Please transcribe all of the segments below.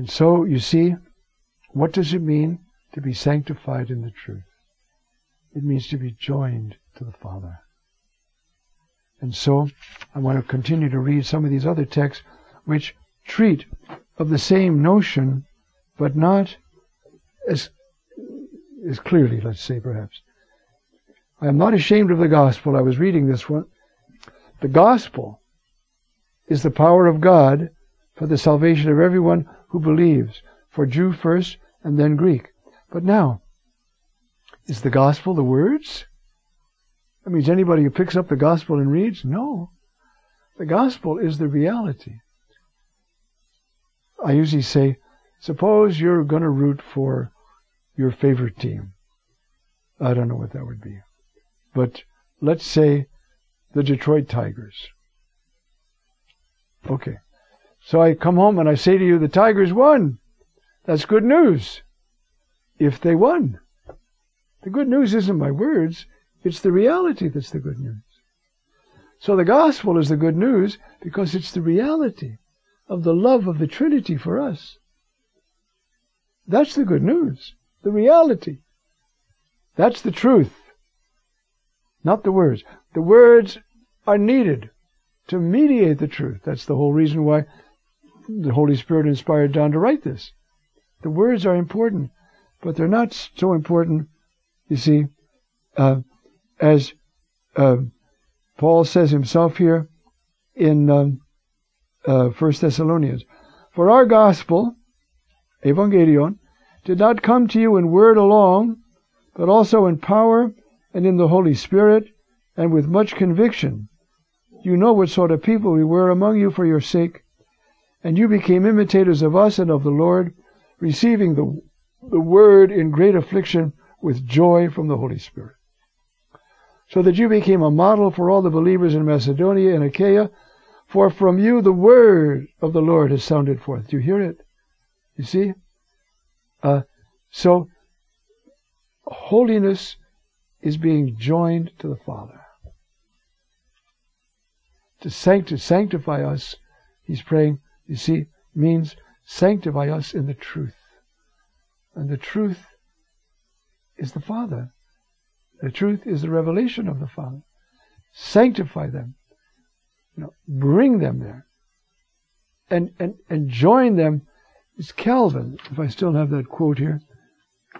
And so, you see, what does it mean to be sanctified in the truth? It means to be joined to the Father. And so, I want to continue to read some of these other texts which treat of the same notion, but not as, as clearly, let's say, perhaps. I am not ashamed of the gospel. I was reading this one. The gospel is the power of God for the salvation of everyone who believes, for Jew first and then Greek. But now, is the gospel the words? That means anybody who picks up the gospel and reads? No. The gospel is the reality. I usually say, suppose you're going to root for your favorite team. I don't know what that would be. But let's say the Detroit Tigers. Okay. So I come home and I say to you, the Tigers won. That's good news. If they won. The good news isn't my words, it's the reality that's the good news. So the gospel is the good news because it's the reality of the love of the Trinity for us. That's the good news, the reality. That's the truth, not the words. The words are needed to mediate the truth. That's the whole reason why the Holy Spirit inspired John to write this. The words are important, but they're not so important, you see, uh, as uh, Paul says himself here in um, uh, 1 Thessalonians. For our gospel, Evangelion, did not come to you in word alone, but also in power and in the Holy Spirit and with much conviction. You know what sort of people we were among you for your sake, and you became imitators of us and of the Lord, receiving the, the word in great affliction with joy from the Holy Spirit. So that you became a model for all the believers in Macedonia and Achaia, for from you the word of the Lord has sounded forth. Do you hear it? You see? Uh, so, holiness is being joined to the Father. To, sanct- to sanctify us, he's praying, you see, means sanctify us in the truth. And the truth is the Father. The truth is the revelation of the Father. Sanctify them. You know, bring them there. And, and, and join them. It's Calvin, if I still have that quote here.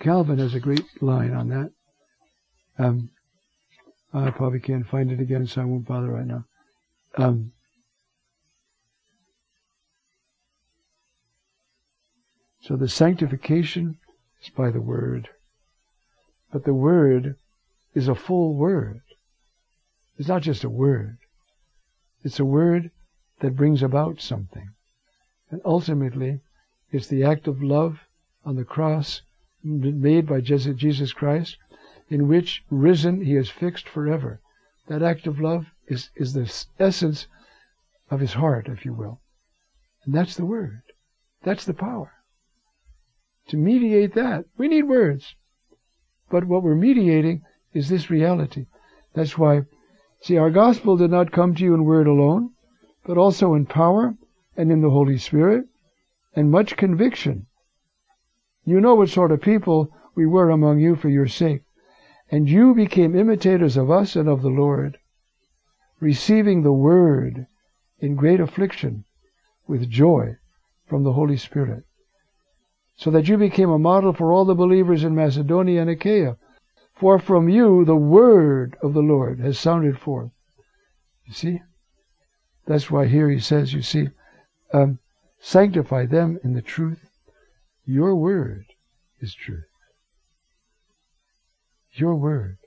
Calvin has a great line on that. Um, I probably can't find it again, so I won't bother right now. Um, so the sanctification is by the Word. But the Word is a full Word. It's not just a word. It's a word that brings about something. And ultimately, it's the act of love on the cross made by Jesus Christ in which risen he is fixed forever. That act of love is, is the essence of his heart, if you will. And that's the word. That's the power. To mediate that, we need words. But what we're mediating is this reality. That's why, see, our gospel did not come to you in word alone, but also in power and in the Holy Spirit and much conviction. You know what sort of people we were among you for your sake. And you became imitators of us and of the Lord, receiving the word in great affliction with joy from the Holy Spirit, so that you became a model for all the believers in Macedonia and Achaia. For from you the word of the Lord has sounded forth. You see? That's why here he says, you see, um, sanctify them in the truth. Your word is truth. Your word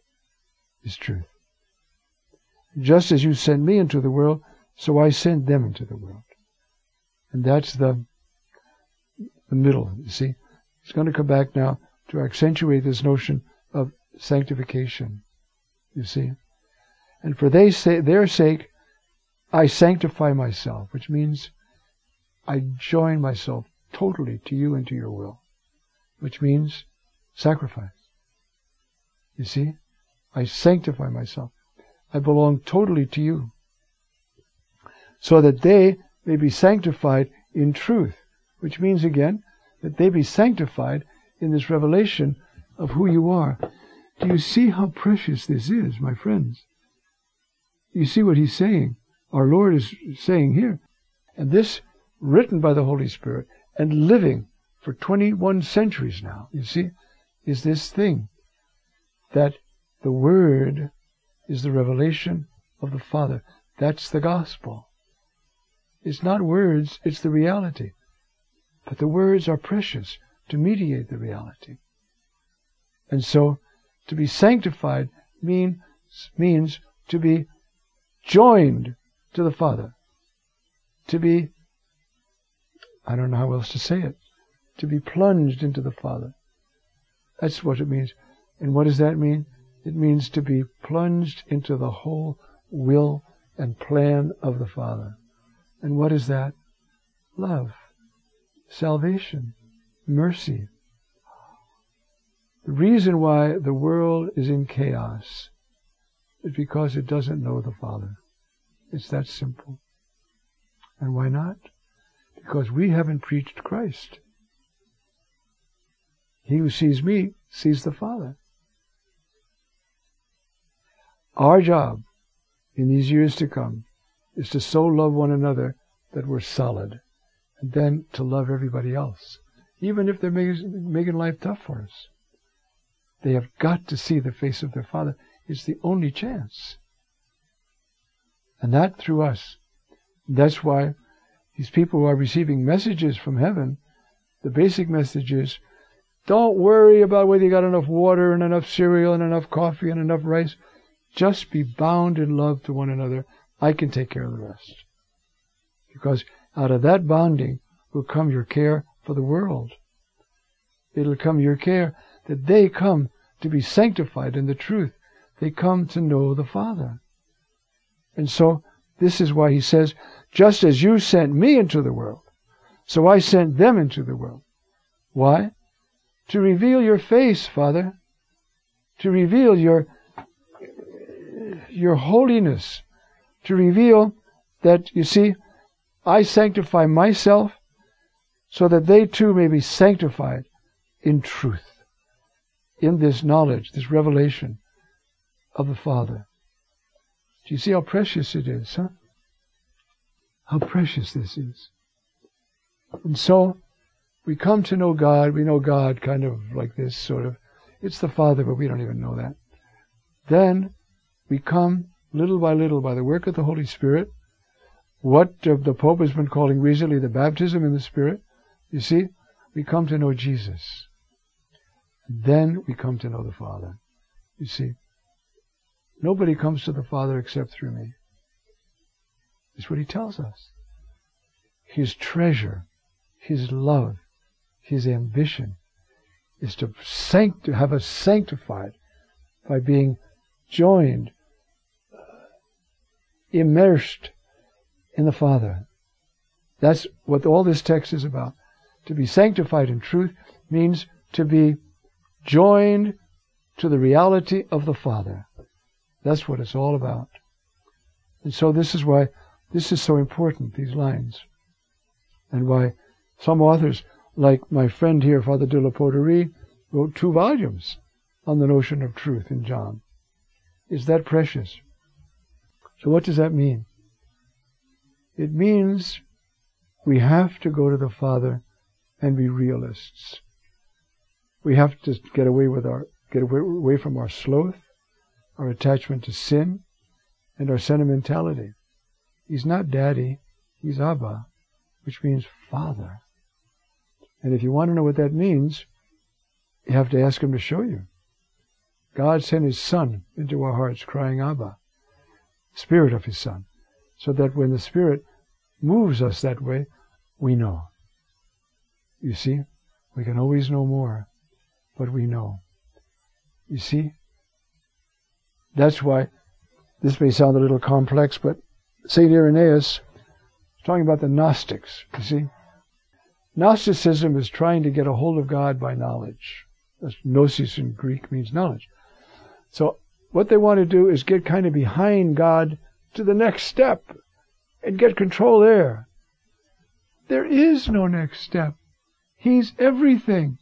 is truth. Just as you sent me into the world, so I sent them into the world. And that's the, the middle, you see. It's going to come back now to accentuate this notion of sanctification, you see. And for they say, their sake, I sanctify myself, which means I join myself totally to you and to your will, which means sacrifice. You see? I sanctify myself. I belong totally to you. So that they may be sanctified in truth, which means again that they be sanctified in this revelation of who you are. Do you see how precious this is, my friends? You see what he's saying? Our Lord is saying here. And this, written by the Holy Spirit and living for 21 centuries now, you see, is this thing that the Word is the revelation of the Father. That's the gospel. It's not words, it's the reality. But the words are precious to mediate the reality. And so, to be sanctified mean, means to be joined to the Father. To be, I don't know how else to say it, to be plunged into the Father. That's what it means. And what does that mean? It means to be plunged into the whole will and plan of the Father. And what is that? Love, salvation, mercy. The reason why the world is in chaos is because it doesn't know the Father. It's that simple. And why not? Because we haven't preached Christ. He who sees me sees the Father. Our job in these years to come is to so love one another that we're solid, and then to love everybody else, even if they're making, making life tough for us. They have got to see the face of their Father. It's the only chance. And that through us. That's why these people who are receiving messages from heaven, the basic message is don't worry about whether you got enough water and enough cereal and enough coffee and enough rice. Just be bound in love to one another. I can take care of the rest. Because out of that bonding will come your care for the world. It'll come your care that they come to be sanctified in the truth. They come to know the Father. And so, this is why he says, just as you sent me into the world, so I sent them into the world. Why? to reveal your face, Father, to reveal your your holiness, to reveal that you see, I sanctify myself so that they too may be sanctified in truth, in this knowledge, this revelation of the Father. Do you see how precious it is, huh? How precious this is. And so, we come to know God. We know God kind of like this, sort of. It's the Father, but we don't even know that. Then we come little by little by the work of the Holy Spirit. What the Pope has been calling recently the baptism in the Spirit. You see, we come to know Jesus. Then we come to know the Father. You see, nobody comes to the Father except through me. That's what he tells us. His treasure, his love, his ambition is to, sanct- to have us sanctified by being joined, uh, immersed in the Father. That's what all this text is about. To be sanctified in truth means to be joined to the reality of the Father. That's what it's all about. And so this is why this is so important, these lines. And why some authors like my friend here, Father de la Potterie, wrote two volumes on the notion of truth in John. Is that precious? So what does that mean? It means we have to go to the Father and be realists. We have to get away with our get away, from our sloth, our attachment to sin, and our sentimentality. He's not daddy, he's Abba, which means father. And if you want to know what that means, you have to ask Him to show you. God sent His Son into our hearts, crying, Abba, Spirit of His Son, so that when the Spirit moves us that way, we know. You see, we can always know more, but we know. You see? That's why this may sound a little complex, but St. Irenaeus is talking about the Gnostics, you see? Gnosticism is trying to get a hold of God by knowledge. That's gnosis in Greek means knowledge. So what they want to do is get kind of behind God to the next step and get control there. There is no next step. He's everything.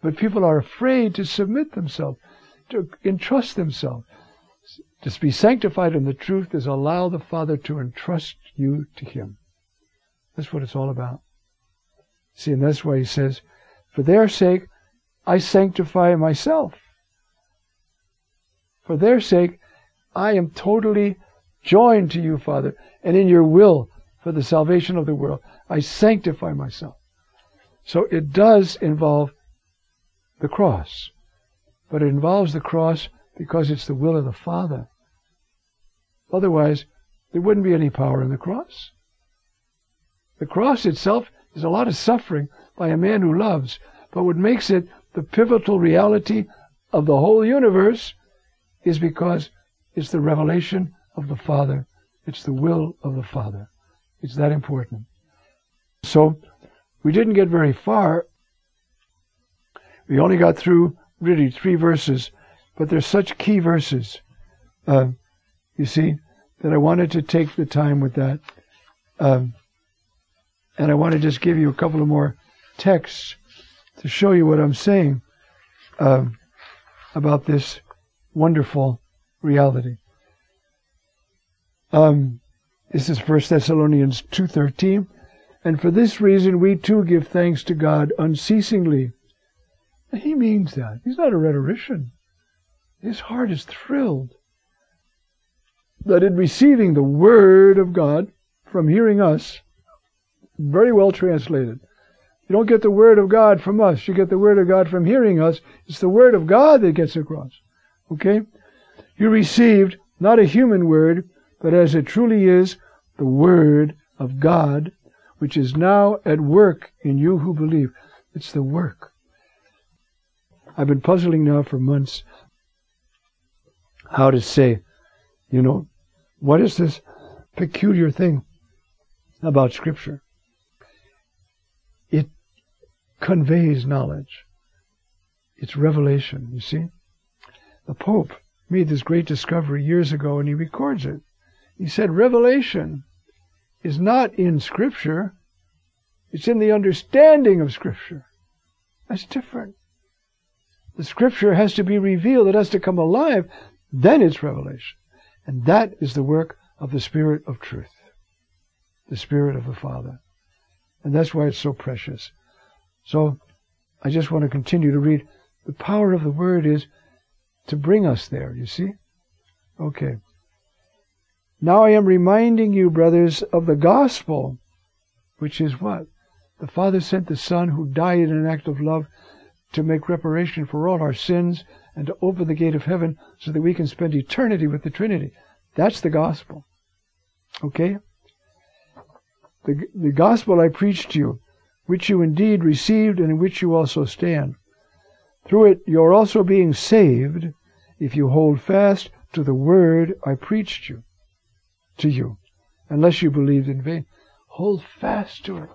But people are afraid to submit themselves, to entrust themselves. To be sanctified in the truth is allow the Father to entrust you to Him. That's what it's all about. See, and that's why He says, For their sake, I sanctify myself. For their sake, I am totally joined to you, Father, and in your will for the salvation of the world. I sanctify myself. So it does involve the cross, but it involves the cross because it's the will of the Father. Otherwise, there wouldn't be any power in the cross. The cross itself is a lot of suffering by a man who loves, but what makes it the pivotal reality of the whole universe is because it's the revelation of the Father. It's the will of the Father. It's that important. So, we didn't get very far. We only got through really three verses, but they're such key verses, uh, you see, that I wanted to take the time with that. Um, and I want to just give you a couple of more texts to show you what I'm saying uh, about this wonderful reality. Um, this is 1 Thessalonians 2.13. And for this reason we too give thanks to God unceasingly. He means that. He's not a rhetorician. His heart is thrilled that in receiving the Word of God from hearing us, very well translated. You don't get the Word of God from us. You get the Word of God from hearing us. It's the Word of God that gets across. Okay? You received not a human word, but as it truly is, the Word of God, which is now at work in you who believe. It's the work. I've been puzzling now for months how to say, you know, what is this peculiar thing about Scripture? It conveys knowledge. It's revelation, you see? The Pope made this great discovery years ago and he records it. He said, Revelation is not in Scripture, it's in the understanding of Scripture. That's different. The Scripture has to be revealed, it has to come alive, then it's revelation. And that is the work of the Spirit of truth, the Spirit of the Father. And that's why it's so precious. So I just want to continue to read. The power of the Word is to bring us there, you see? Okay. Now I am reminding you, brothers, of the gospel, which is what? The Father sent the Son who died in an act of love to make reparation for all our sins and to open the gate of heaven so that we can spend eternity with the Trinity. That's the gospel. Okay? The, the gospel I preached to you, which you indeed received and in which you also stand. Through it you are also being saved if you hold fast to the word I preached you, to you, unless you believed in vain. Hold fast to it.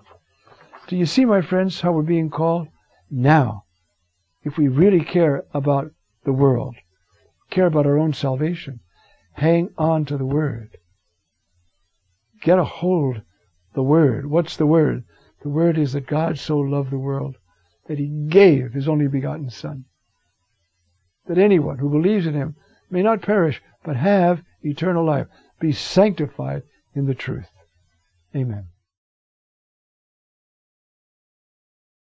Do you see, my friends, how we're being called? Now, if we really care about the world, care about our own salvation, hang on to the Word. Get a hold the Word. What's the Word? The Word is that God so loved the world that He gave His only begotten Son. That anyone who believes in Him may not perish, but have eternal life, be sanctified in the truth. Amen.